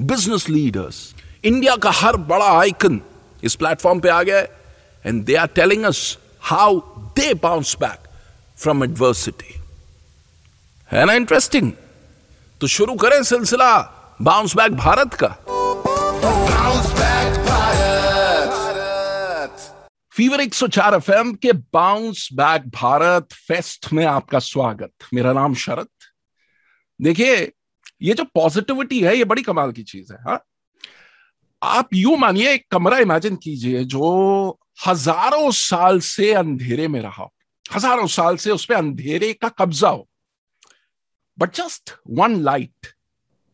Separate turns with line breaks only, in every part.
business leaders India का हर बड़ा आइकन इस प्लेटफॉर्म पे आ गया है and they are telling us how they bounce back from adversity है ना इंटरेस्टिंग तो शुरू करें सिलसिला बाउंस बैक भारत का
Bounce back Bharat.
Fever 104 FM के बाउंस बैक भारत फेस्ट में आपका स्वागत। मेरा नाम शरद। देखिए ये जो पॉजिटिविटी है, ये बड़ी कमाल की चीज़ है, हा? आप यू मानिए, एक कमरा इमेजिन कीजिए, जो हज़ारों साल से अंधेरे में रहा हो हज़ारों साल से उस पर अंधेरे का कब्जा हो but just one light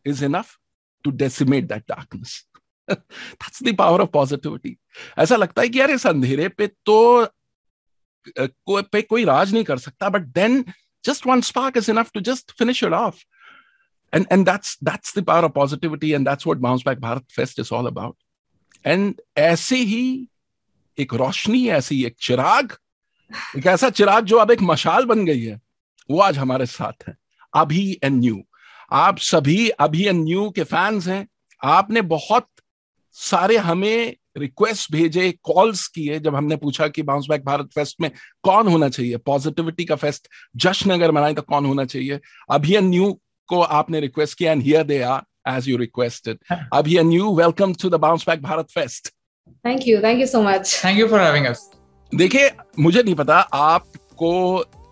is enough to decimate that darkness That's the power of positivity. ऐसा लगता है कि यार इस अंधेरे पे तो पे कोई राज नहीं कर सकता but then just one spark is enough to just finish it off. And and that's that's the power of positivity, and that's what Bounce Back Bharat Fest is all about. And ऐसे ही एक रोशनी, ऐसी एक चिराग, एक ऐसा चिराग जो अब एक मशाल बन गई है, वो आज हमारे साथ है। अभी एंड न्यू आप सभी अभी एंड न्यू के फैंस हैं। आपने बहुत सारे हमें रिक्वेस्ट भेजे कॉल्स किए, जब हमने पूछा कि बाउंस बैक भारत फेस्ट में कौन होना चाहिए? पॉजिटिविटी का फेस्ट जश्न अगर मनाए तो कौन होना चाहिए? अभी न्यू को आपने रिक्वेस्ट किया and here they are as you requested अभी and new welcome to the bounce back Bharat fest
Thank you. Thank you so much.
Thank you for having us.
देखिए मुझे नहीं पता आपको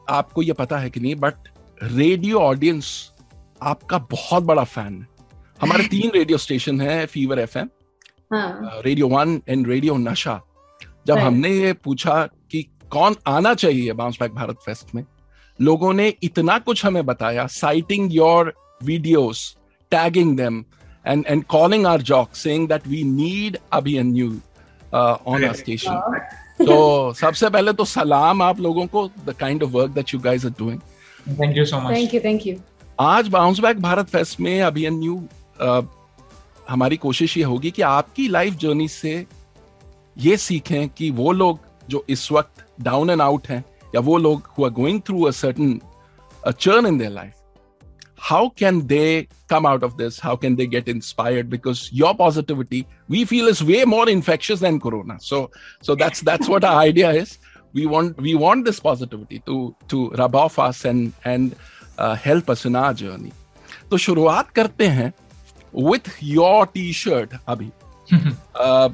आपको ये पता है कि नहीं बट रेडियो ऑडियंस आपका बहुत बड़ा फ़ैन है हमारे तीन रेडियो स्टेशन है फीवर एफ़ एम
हाँ
radio one and radio Nasha जब
Right.
हमने ये पूछा कि कौन आना चाहिए बाउंस बैक भारत फेस्ट में लोगों ने इतना कुछ हमें बताया citing your videos tagging them and and calling our jock saying that we need अभी an new on our station तो सबसे पहले तो सलाम आप लोगों को the kind of work that you guys are doing
Thank you so much.
Thank you. Thank you.
आज बाउंस बैक भारत फेस्ट में अभी एन न्यू हमारी कोशिश ये होगी कि आपकी लाइफ जर्नी से ये सीखें कि वो लोग जो इस वक्त डाउन एंड आउट हैं या वो लोग who are going through a certain churn in their life how can they come out of this how can they get inspired because your positivity we feel is way more infectious than corona so so that's that's what our idea is we want we want this positivity to to rub off us and and uh, help us in our journey तो शुरुआत करते हैं with your t-shirt अभी uh,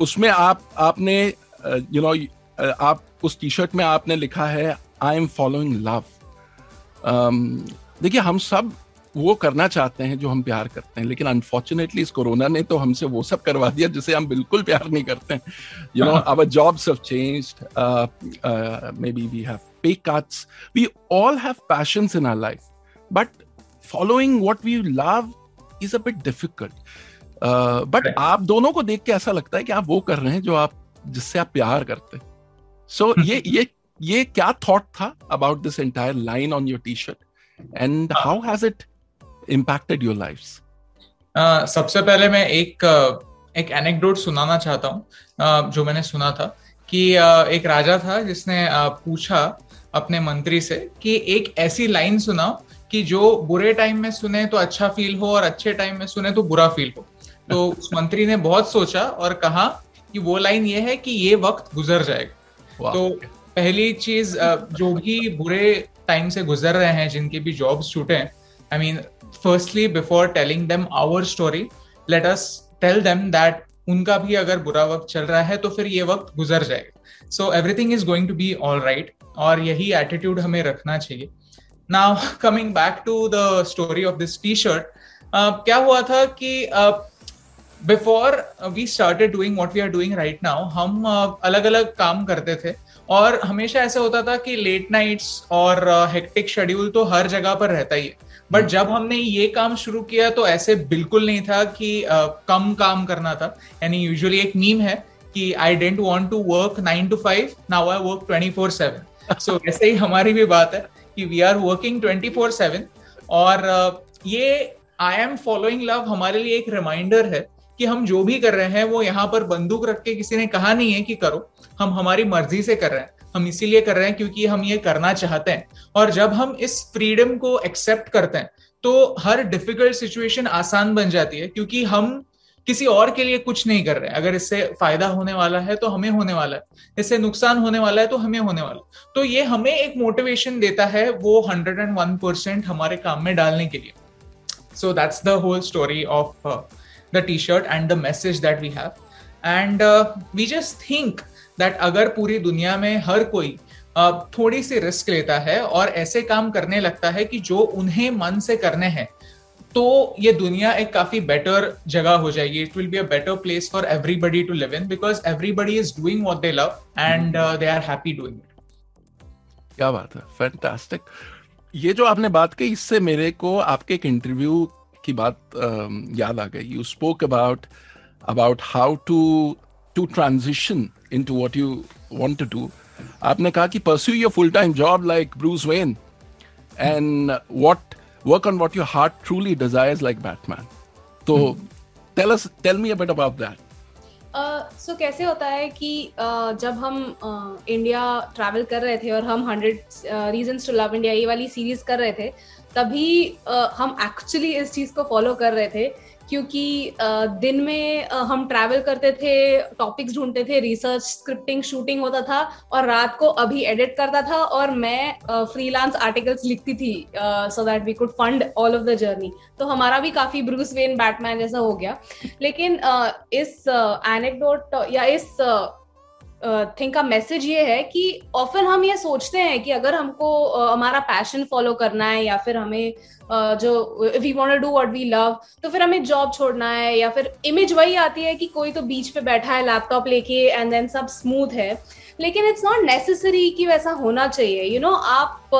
उसमें आप आपने you know आप उस टी शर्ट में आपने लिखा है आई एम फॉलोइंग लव देखिए हम सब वो करना चाहते हैं जो हम प्यार करते हैं लेकिन अनफॉर्चुनेटली इस कोरोना ने तो हमसे वो सब करवा दिया जिसे हम बिल्कुल प्यार नहीं करते हैं। You know our jobs have changed maybe we have pay cuts we all have passions in our life but following what we love is a bit difficult
but
आप दोनों को देख के ऐसा लगता है कि आप वो कर रहे हैं जो आप जिससे आप प्यार करते हैं। सो ये ये ये क्या थॉट था about this entire line on your T shirt and how has it your lives?
Uh, सबसे पहले मैं एक uh, एक एनेक्डोट सुनाना चाहता हूँ uh, जो मैंने सुना था कि uh, एक राजा था जिसने पूछा अपने मंत्री से कि एक ऐसी लाइन सुनाओ कि जो बुरे टाइम में सुने तो अच्छा फील हो और अच्छे टाइम में सुने तो बुरा फील हो। तो उस मंत्री ने बहुत सोचा और कहा कि वो लाइन ये है कि ये वक्त गुजर जाएगा. तो पहली चीज़ जो भी बुरे टाइम से गुजर रहे हैं, जिनके भी जॉब्स छूटे हैं I mean firstly before telling them our story let us tell them that उनका भी अगर बुरा वक्त चल रहा है तो फिर ये वक्त गुजर जाएगा। So everything is going to be all right और यही एटीट्यूड हमें रखना चाहिए। Now coming back to the story of this T shirt क्या हुआ था कि before we started doing what we are doing right now हम अलग अलग काम करते थे और हमेशा ऐसा होता था कि लेट नाइट्स और हेक्टिक शेड्यूल तो हर जगह पर रहता ही है। बट जब हमने ये काम शुरू किया तो ऐसे बिल्कुल नहीं था कि uh, कम काम करना था। यानी यूजुअली एक नीम है कि I don't want to work nine to five now I work twenty four seven so ऐसे ही हमारी भी बात है कि we are working twenty four seven और uh, ये आई एम फॉलोइंग लव हमारे लिए एक रिमाइंडर है कि हम जो भी कर रहे हैं, वो यहाँ पर बंदूक रख के किसी ने कहा नहीं है कि करो। हम हमारी मर्ज़ी से कर रहे हैं। हम इसीलिए कर रहे हैं क्योंकि हम ये करना चाहते हैं। और जब हम इस फ्रीडम को एक्सेप्ट करते हैं तो हर डिफ़िकल्ट सिचुएशन आसान बन जाती है क्योंकि हम किसी और के लिए कुछ नहीं कर रहे। अगर इससे फ़ायदा होने वाला है तो हमें होने वाला है। इससे नुकसान होने वाला है तो हमें होने वाला है। तो ये हमें एक मोटिवेशन देता है वो हंड्रेड एंड वन परसेंट हमारे काम में डालने के लिए। So that's the whole story of the T shirt and the message that we have and we just think that अगर पूरी दुनिया में हर कोई थोड़ी सी रिस्क लेता है और ऐसे काम करने लगता है कि जो उन्हें मन से करने हैं तो ये दुनिया एक काफ़ी बेटर जगह हो जाएगी। It will be a better place for everybody to live in because everybody is doing what they love and they are happy doing it
क्या बात है? फैंटास्टिक ये जो आपने बात की इससे मेरे को आपके एक इंटरव्यू की बात याद आ गई। You spoke about about how to to transition into what you want to आपने कहा कि pursue your full time job like Bruce Wayne and what work on what your heart truly desire like Batman तो tell us tell me about about that
so कैसे होता है कि जब हम इंडिया ट्रैवल कर रहे थे और हम hundred reason to love India ये वाली सीरीज़ कर रहे थे तभी हम एक्चुअली इस चीज़ को फॉलो कर रहे थे, क्योंकि दिन में हम ट्रैवल करते थे टॉपिक्स ढूंढते थे रिसर्च स्क्रिप्टिंग शूटिंग होता था, और रात को अभी एडिट करता था, और मैं फ्रीलांस आर्टिकल्स लिखती थी so that we could fund all of the journey तो हमारा भी काफ़ी ब्रूस वेन बैटमैन जैसा हो गया। लेकिन इस एनेक्डोट या इस थिंक का मैसेज ये है कि ऑफन हम ये सोचते हैं कि अगर हमको हमारा पैशन फॉलो करना है या फिर हमें जो we want do what we love तो फिर हमें जॉब छोड़ना है या फिर इमेज वही आती है कि कोई तो बीच पे बैठा है लैपटॉप लेके एंड देन सब स्मूथ है। लेकिन इट्स नॉट नेसेसरी कि वैसा होना चाहिए। यू you नो know, आप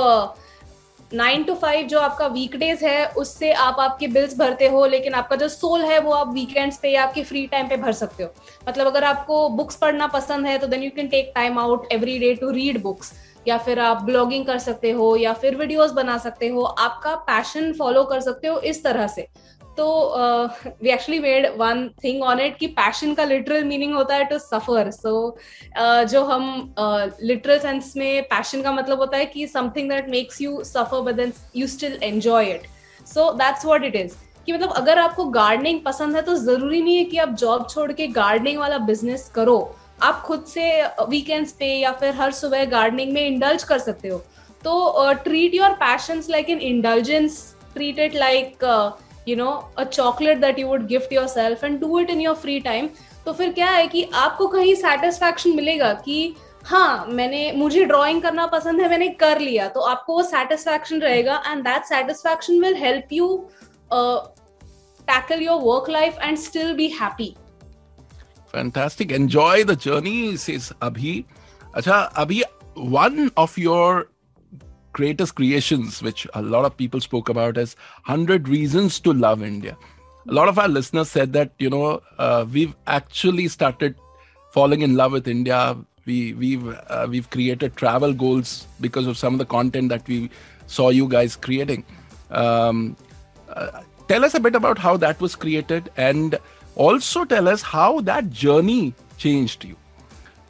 नाइन टू फाइव जो आपका वीकडेज है, उससे आप आपके बिल्स भरते हो, लेकिन आपका जो सोल है, वो आप वीकेंड्स पे या आपके फ्री टाइम पे भर सकते हो। मतलब अगर आपको बुक्स पढ़ना पसंद है तो then you can take time out every day to read books या फिर आप ब्लॉगिंग कर सकते हो, या फिर वीडियोस बना सकते हो, आपका पैशन फॉलो कर सकते हो इस तरह से। तो we actually made one thing on it कि पैशन का लिटरल मीनिंग होता है टू सफ़र सो जो हम लिटरल सेंस में पैशन का मतलब होता है कि something that makes you suffer but then you still enjoy it so that's what it is कि मतलब अगर आपको गार्डनिंग पसंद है तो ज़रूरी नहीं है कि आप जॉब छोड़ के गार्डनिंग वाला बिज़नेस करो। आप खुद से वीकेंड्स पे या फिर हर सुबह गार्डनिंग में इंडल्ज कर सकते हो। तो treat your passions like in indulgence treat it like you know a chocolate that you would gift yourself and do it in your free time तो फिर क्या है कि आपको कहीं सेटिस्फैक्शन मिलेगा कि हाँ मैंने मुझे ड्राइंग करना पसंद है मैंने कर लिया तो आपको वो सेटिस्फैक्शन रहेगा and that satisfaction will help you tackle your work life and still be happy
Fantastic. Enjoy the journey, says Abhi. Acha, Abhi, one of your greatest creations, which a lot of people spoke about as 100 Reasons to Love India. A lot of our listeners said that, you know, uh, we've actually started falling in love with India. We, we've, uh, we've created travel goals because of some of the content that we saw you guys creating. Um, uh, tell us a bit about how that was created and also tell us how that journey changed you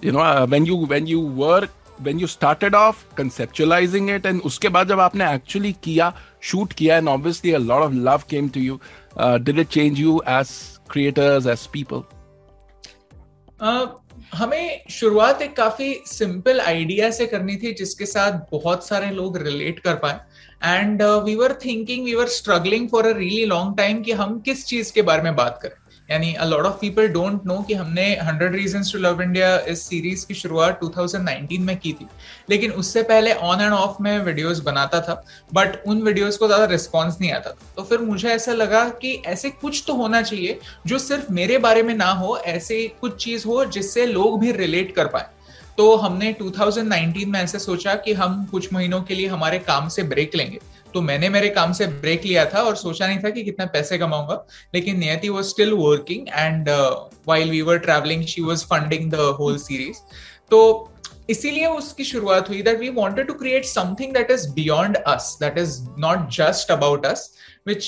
you know uh, when you when you were when you started off conceptualizing it and uske baad jab aapne actually kiya shoot kiya and obviously a lot of love came to you uh, did it change you as creators as people
uh, हमें शुरुआत एक काफ़ी simple idea से करनी थी जिसके साथ बहुत सारे लोग रिलेट कर पाए and we were thinking we were struggling for a really long time कि हम किस चीज़ के बारे में बात करें यानी a lot of people don't know कि हमने 100 रीजंस टू लव इंडिया इस सीरीज़ की शुरुआत 2019 में की थी। लेकिन उससे पहले ऑन एंड ऑफ़ में वीडियोस बनाता था बट उन वीडियोस को ज़्यादा रिस्पॉन्स नहीं आता था। तो फिर मुझे ऐसा लगा कि ऐसे कुछ तो होना चाहिए जो सिर्फ़ मेरे बारे में ना हो, ऐसे कुछ चीज़ हो जिससे लोग भी रिलेट कर पाए। तो हमने 2019 में ऐसे सोचा कि हम कुछ महीनों के लिए हमारे काम से ब्रेक लेंगे। तो मैंने मेरे काम से ब्रेक लिया था और सोचा नहीं था कि कितना पैसे कमाऊँगा, लेकिन Niyati was still working and while we were travelling she was funding the whole series तो इसीलिए उसकी शुरुआत हुई that we wanted to create something that is beyond us that is not just about us which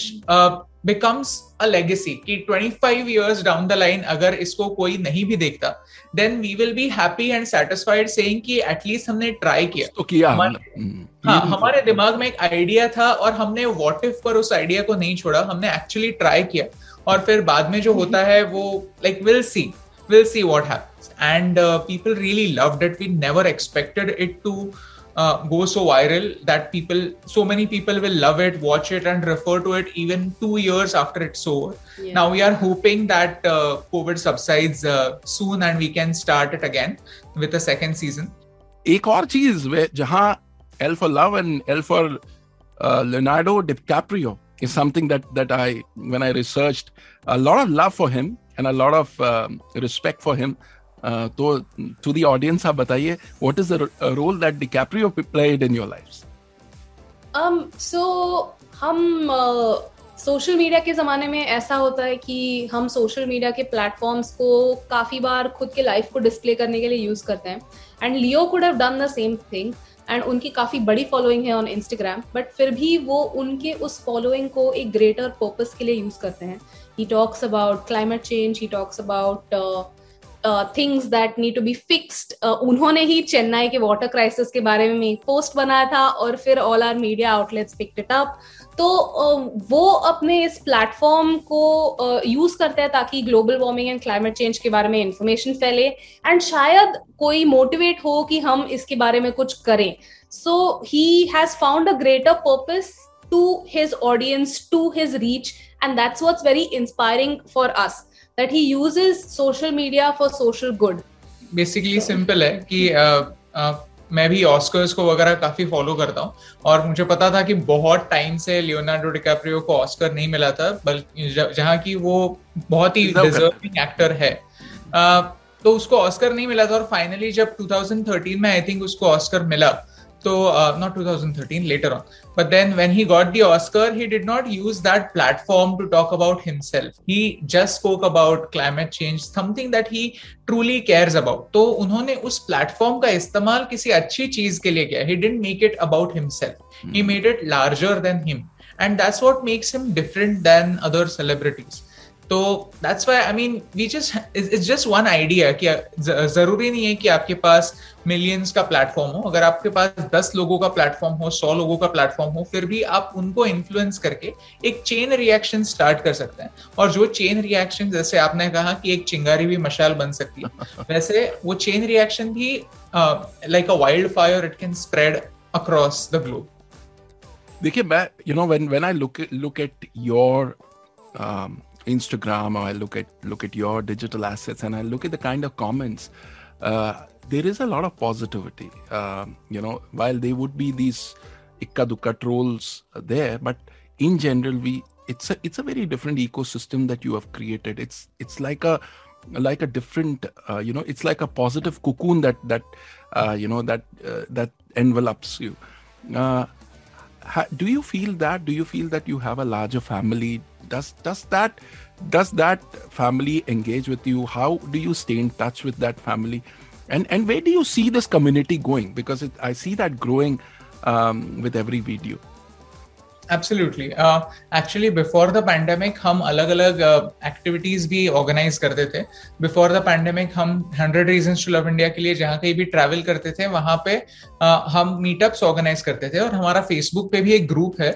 becomes a legacy कि 25 years down the line अगर इसको कोई नहीं भी देखता then we will be happy and satisfied saying कि at least हमने try किया।
तो किया
हमारे-
हम्म,
हाँ
ये-
हमारे दिमाग में एक आइडिया था और हमने वॉट इफ़ पर उस आइडिया को नहीं छोड़ा हमने एक्चुअली ट्राई किया। और फिर बाद में जो होता है वो like will see will see what happens and people really loved it we never expected it to go so viral that people so many people will love it watch it and refer to it even two years after it's over
Yeah.
now we are hoping that uh, covid subsides uh, soon and we can start it again with a second season
एक और चीज वे- जहां L for Love and L for uh, Leonardo DiCaprio is something that that I when I researched a lot of love for him and a lot of um, respect for him. Uh, तो to the audience आप बताइए the ro- uh, role that DiCaprio played in your lives?
um so हम social media के ज़माने में ऐसा होता है कि हम सोशल मीडिया के प्लेटफॉर्म्स को काफ़ी बार खुद के लाइफ को डिस्प्ले करने के लिए यूज़ करते हैं and Leo could have done the same thing and उनकी काफ़ी बड़ी फॉलोइंग है ऑन इंस्टाग्राम बट फिर भी वो उनके उस फॉलोइंग को एक ग्रेटर पर्पस के लिए यूज़ करते हैं he talks about climate change he talks about things that need to be fixed उन्होंने ही चेन्नई के वाटर क्राइसिस के बारे में एक पोस्ट बनाया था और फिर all our media outlets picked it up तो uh, वो अपने इस प्लेटफॉर्म को यूज़ uh, करते हैं ताकि global warming and climate change के बारे में इंफॉर्मेशन फैले एंड शायद कोई मोटिवेट हो कि हम इसके बारे में कुछ करें। So he has found a greater purpose to his audience to his reach and that's what's very inspiring for us that he uses social media for social good.
Basically simple है कि uh, uh, मैं भी Oscars को वगैरह काफ़ी follow करता हूँ और मुझे पता था कि बहुत टाइम से लियोनार्डो डिकैप्रियो को ऑस्कर नहीं मिला था बल्कि जहाँ की वो बहुत ही
है।
डिजर्विंग एक्टर है uh, तो उसको ऑस्कर नहीं मिला था और फाइनली जब 2013 में आई थिंक उसको ऑस्कर मिला तो not two thousand thirteen later on but then when he got the Oscar he did not use that platform to talk about himself he just spoke about climate change something that he truly cares about तो उन्होंने उस platform का इस्तेमाल किसी अच्छी चीज़ के लिए किया. He did make it about himself he made it larger than him and that's what makes him different than other celebrities तो that's why I mean we just it's just one idea कि ज़रूरी नहीं है कि आपके पास millions का platform हो। अगर आपके पास दस लोगों का प्लेटफॉर्म हो सौ लोगों का प्लेटफॉर्म हो फिर भी आप उनको इन्फ्लुएंस करके एक चेन रिएक्शन स्टार्ट कर सकते हैं। और जो चेन रिएक्शन जैसे आपने कहा कि एक चिंगारी भी मशाल बन सकती है। वैसे वो चेन रिएक्शन भी like a wildfire it can spread across the globe
देखिए मैं when when I look at look at your um, Instagram or I look at look at your digital assets and I look at the kind of comments, uh, there is a lot of positivity. Um, you know, while there would be these ikka dukka trolls there, but in general, we it's a it's a very different ecosystem that you have created. It's it's like a like a different uh, you know it's like a positive cocoon that that uh, you know that uh, that envelops you. Uh, ha- do you feel that do you feel that you have a larger family does does that does that family engage with you? How do you stay in touch with that family? And and where do you see this community going? Because it, i see that growing um, with every video
absolutely actually before the pandemic हम अलग अलग activities भी organise करते थे before the pandemic हम hundred reason to love India के लिए जहाँ कहीं भी ट्रैवल करते थे वहाँ पे uh, हम मीटअप्स ऑर्गेनाइज करते थे और हमारा फेसबुक पे भी एक ग्रुप है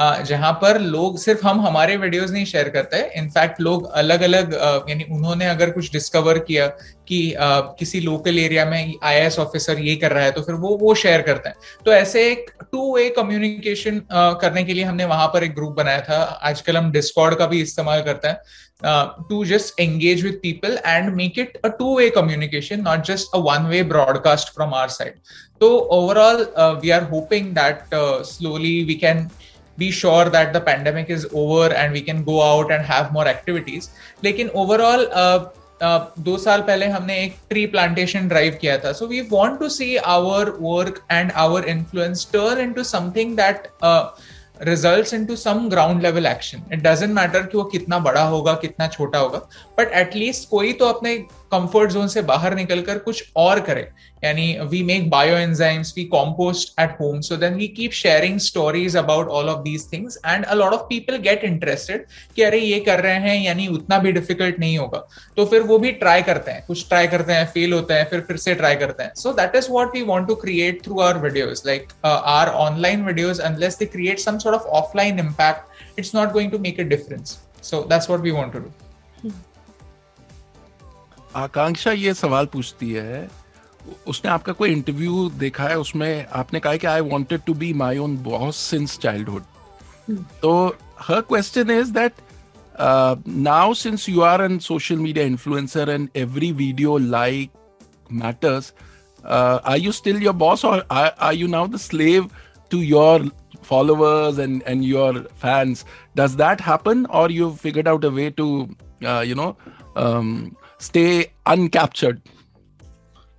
uh, जहाँ पर लोग सिर्फ़ हम हमारे वीडियोज़ नहीं शेयर करते इनफैक्ट लोग अलग अलग यानी उन्होंने अगर कुछ डिस्कवर किया कि uh, किसी लोकल एरिया में आई ऑफिसर ये कर रहा है तो फिर वो वो शेयर करते हैं। तो ऐसे एक टू वे कम्युनिकेशन करने के लिए हमने वहाँ पर एक ग्रुप बनाया था। आजकल हम डिस्कॉर्ड का भी इस्तेमाल करते हैं। To just engage with people and make it a two way communication not just a one way broadcast from our side तो overall we are hoping that slowly we can be sure that the pandemic is over and we can go out and have more activities. लेकिन overall uh, दो साल पहले हमने एक tree plantation drive किया था। So we want to see our work and our influence turn into something that result into some ground level action it doesn't matter कि वो कितना बड़ा होगा, कितना छोटा होगा बट एटलीस्ट कोई तो अपने कंफर्ट जोन से बाहर निकलकर कुछ और करे। यानी we make bio enzymes we compost at home so then we keep sharing stories about all of these things and a lot of people get interested कि अरे ये कर रहे हैं, यानी उतना भी डिफ़िकल्ट नहीं होगा। तो फिर वो भी ट्राई करते हैं, कुछ ट्राई करते हैं फेल होते हैं, फिर फिर से ट्राई करते हैं। So that is what we want to create through our videos like our online videos unless they create some sort of offline impact it's not going to make a difference so that's what we want to do
Akanksha ये सवाल पूछती है उसने आपका कोई interview देखा है? उसमें आपने कहा कि I wanted to be my own boss since childhood तो her question is that now since you are an social media influencer and every video like matters I you still your boss और I you now the slave to your followers and and your fans does that happen और you figured out a way to you know stay uncaptured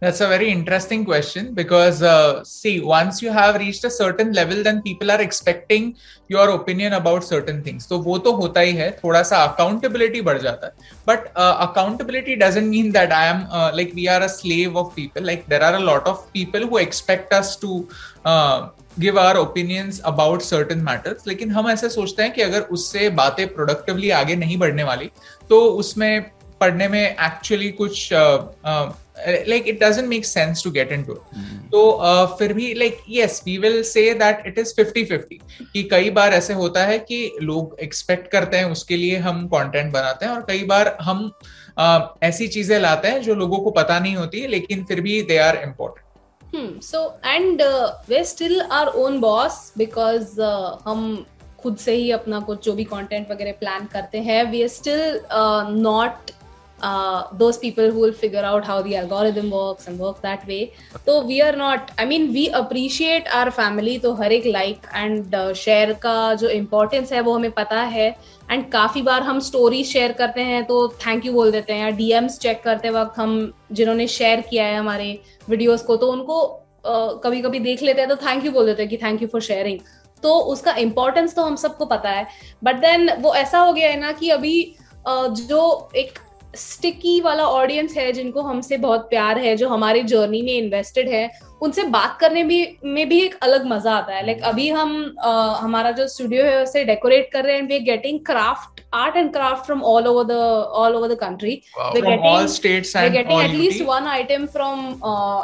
That's a very interesting question because, uh, see, once you have reached a certain level, then people are expecting your opinion about certain things. तो वो तो होता ही है थोड़ा सा accountability बढ़ जाता है but uh, accountability doesn't mean that I am uh, like we are a slave of people. Like there are a lot of people who expect us to uh, give our opinions about certain matters लेकिन हम ऐसे सोचते हैं कि अगर उससे बातें productively आगे नहीं बढ़ने वाली तो उसमें पढ़ने में एक्चुअली कुछ like it doesn't make sense to get into it mm. तो uh, फिर भी like yes we will say that it is 50-50 कि कई बार ऐसे होता है कि लोग एक्सपेक्ट करते हैं उसके लिए हम कंटेंट बनाते हैं और कई बार हम uh, ऐसी चीज़ें लाते हैं जो लोगों को पता नहीं होती लेकिन फिर भी they are important
Hmm. So and uh, we're still our own boss because uh, हम खुद से ही अपना कुछ जो भी कंटेंट वगैरह प्लान करते हैं we are still not uh, those people who will figure out how the algorithm works and work that way. So we are not. I mean, we appreciate our family. तो हर एक like and uh, share का जो importance है वो हमें पता है एंड काफ़ी बार हम स्टोरी शेयर करते हैं तो थैंक यू बोल देते हैं या डीएम्स चेक करते वक्त हम जिन्होंने शेयर किया है हमारे वीडियोस को तो उनको uh, कभी कभी देख लेते हैं तो थैंक यू बोल देते हैं कि थैंक यू फॉर शेयरिंग तो उसका इम्पोर्टेंस तो हम सबको पता है बट देन वो ऐसा हो गया है ना कि अभी uh, जो एक स्टिकी वाला ऑडियंस है जिनको हमसे बहुत प्यार है जो हमारी जर्नी में इन्वेस्टेड है उनसे बात करने भी में भी एक अलग मज़ा आता है। लाइक like, अभी हम आ, हमारा जो स्टूडियो है उसे डेकोरेट कर रहे हैं we getting craft art and craft from all over the all over the country getting at least one item from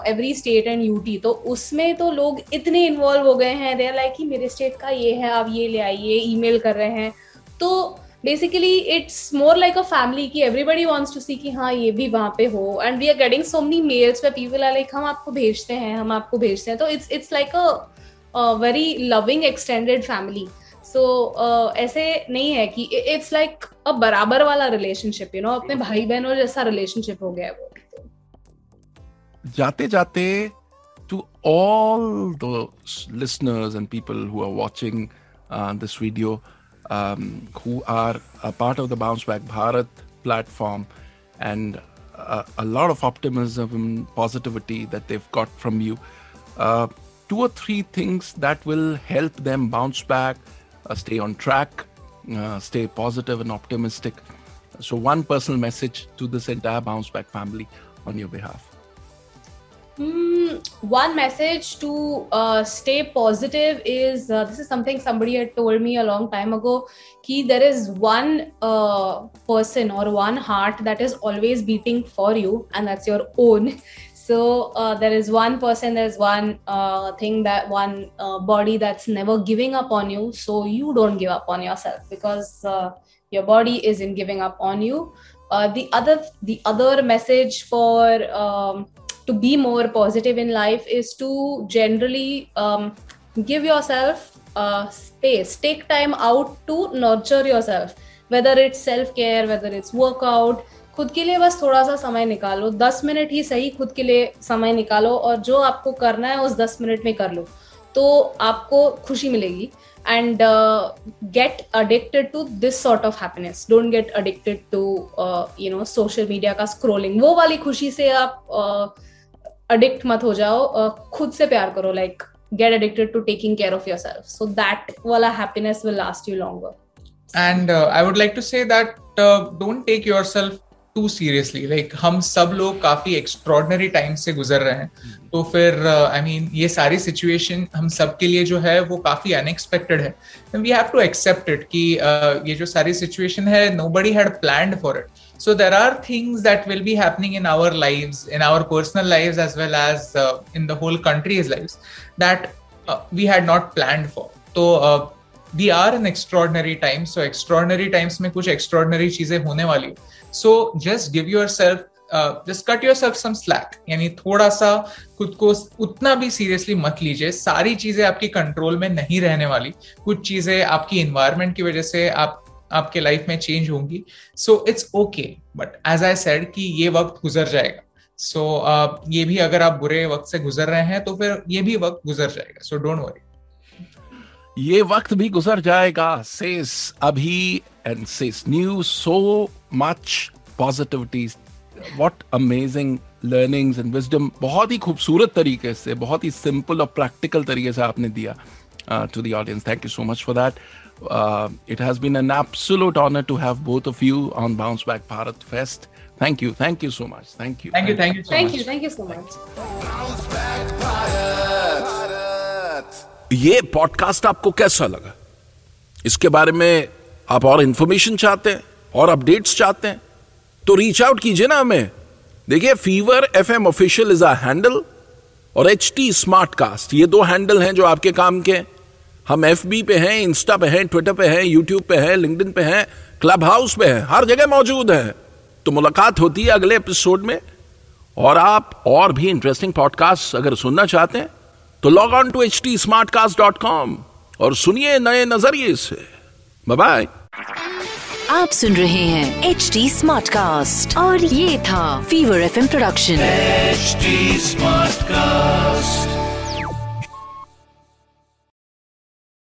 every state and UT तो उसमें तो लोग इतने इन्वॉल्व हो गए हैं दे लाइक कि मेरे स्टेट का ये है आप ये ले आइए ईमेल कर रहे हैं। तो basically it's more like a family की एवरीबडी वांट्स टू सी कि हाँ ये भी वहाँ पे हो. And we are getting so many mails way people are like हम आपको भेजते हैं हम आपको भेजते हैं. तो it's it's like a very loving extended family so ऐसे नहीं है कि इट्स लाइक अ बराबर वाला रिलेशनशिप यू नो अपने भाई बहनों जैसा रिलेशनशिप हो गया है वो
जाते जाते to all the listeners and people who are watching uh, this video um, who are a part of the Bounce Back Bharat platform and a, a lot of optimism and positivity that they've got from you. Uh, two or three things that will help them bounce back, uh, stay on track, uh, stay positive and optimistic. So, one personal message to this entire Bounce Back family on your behalf.
Mm, one message to uh, stay positive is uh, this is something somebody had told me a long time ago. Ki there is one uh, person or one heart that is always beating for you, and that's your own. So uh, there is one person, there's one uh, thing that one uh, body that's never giving up on you. So you don't give up on yourself because your body isn't giving up on you. the other the other message for um, to be more positive in life is to generally um, give yourself uh, space. Take time out to nurture yourself whether it's self care whether it's workout. खुद के लिए बस थोड़ा सा समय निकालो। दस minute ही सही खुद के लिए समय निकालो और जो आपको करना है उस दस मिनट में कर लो। तो आपको खुशी मिलेगी। And get addicted to this sort of happiness don't get addicted to you know social media का स्क्रोलिंग वो वाली खुशी से आप अडिक्ट मत हो जाओ खुद से प्यार करो like get addicted to taking care of yourself so that वाला happiness will last you
longer and I would like to say that don't take yourself too seriously like हम सब लोग काफ़ी एक्स्ट्रॉर्डनरी टाइम से गुजर रहे हैं. तो फिर आई uh, मीन ये सारी सिचुएशन हम सब के लिए जो है वो काफ़ी अनएक्सपेक्टेड है। We have to accept it कि uh, ये जो सारी सिचुएशन है nobody had plan for it so there are things that will be happening in our lives in our personal lives as well as in the whole countries lives that we had not plan for तो we are in extraordinary times so extraordinary times में कुछ extraordinary चीज़ें होने वाली so just give your self just cut yourself some slack यानी थोड़ा सा खुद को उतना भी सीरियसली मत लीजिए। सारी चीज़ें आपकी कंट्रोल में नहीं रहने वाली। कुछ चीज़ें आपकी इन्वायरमेंट की वजह से आप आपके लाइफ में चेंज होंगी। So it's okay but as I said कि ये वक्त गुजर जाएगा। सो so, uh, ये भी अगर आप बुरे वक्त से गुजर रहे हैं तो फिर ये भी वक्त गुजर जाएगा। सो डोंट वरी
ये वक्त भी गुजर जाएगा। सेस अभी and cess new so much positivity what amazing learnings and wisdom बहुत ही खूबसूरत तरीके से बहुत ही सिंपल और प्रैक्टिकल तरीके से आपने दिया। To the audience thank you so much for that it has been an absolute honor to have both of you on Bounce Back Bharat Fest. Thank you. Thank you so much. Thank you.
Thank you. Thank you so
thank
much.
you thank you so much
Bounce back, Bharat.
ये podcast आपको कैसा लगा इसके बारे में आप और information चाहते हैं और अपडेट्स चाहते हैं तो रीच आउट कीजिए ना हमें देखिए Fever F M official is a handle और एच टी स्मार्ट कास्ट ये दो हैंडल हैं जो आपके काम के हैं हम एफ़ बी पे हैं इंस्टा पे हैं ट्विटर पे हैं यूट्यूब पे हैं लिंकडिन पे हैं क्लब हाउस पे हैं हर जगह मौजूद हैं। तो मुलाकात होती है अगले एपिसोड में। और आप और भी इंटरेस्टिंग पॉडकास्ट अगर सुनना चाहते हैं तो log on to H T Smartcast dot com और सुनिए नए नज़रिए से। बाय
आप सुन रहे हैं एच टी स्मार्ट कास्ट और ये था Fever F production
H smart Smartcast.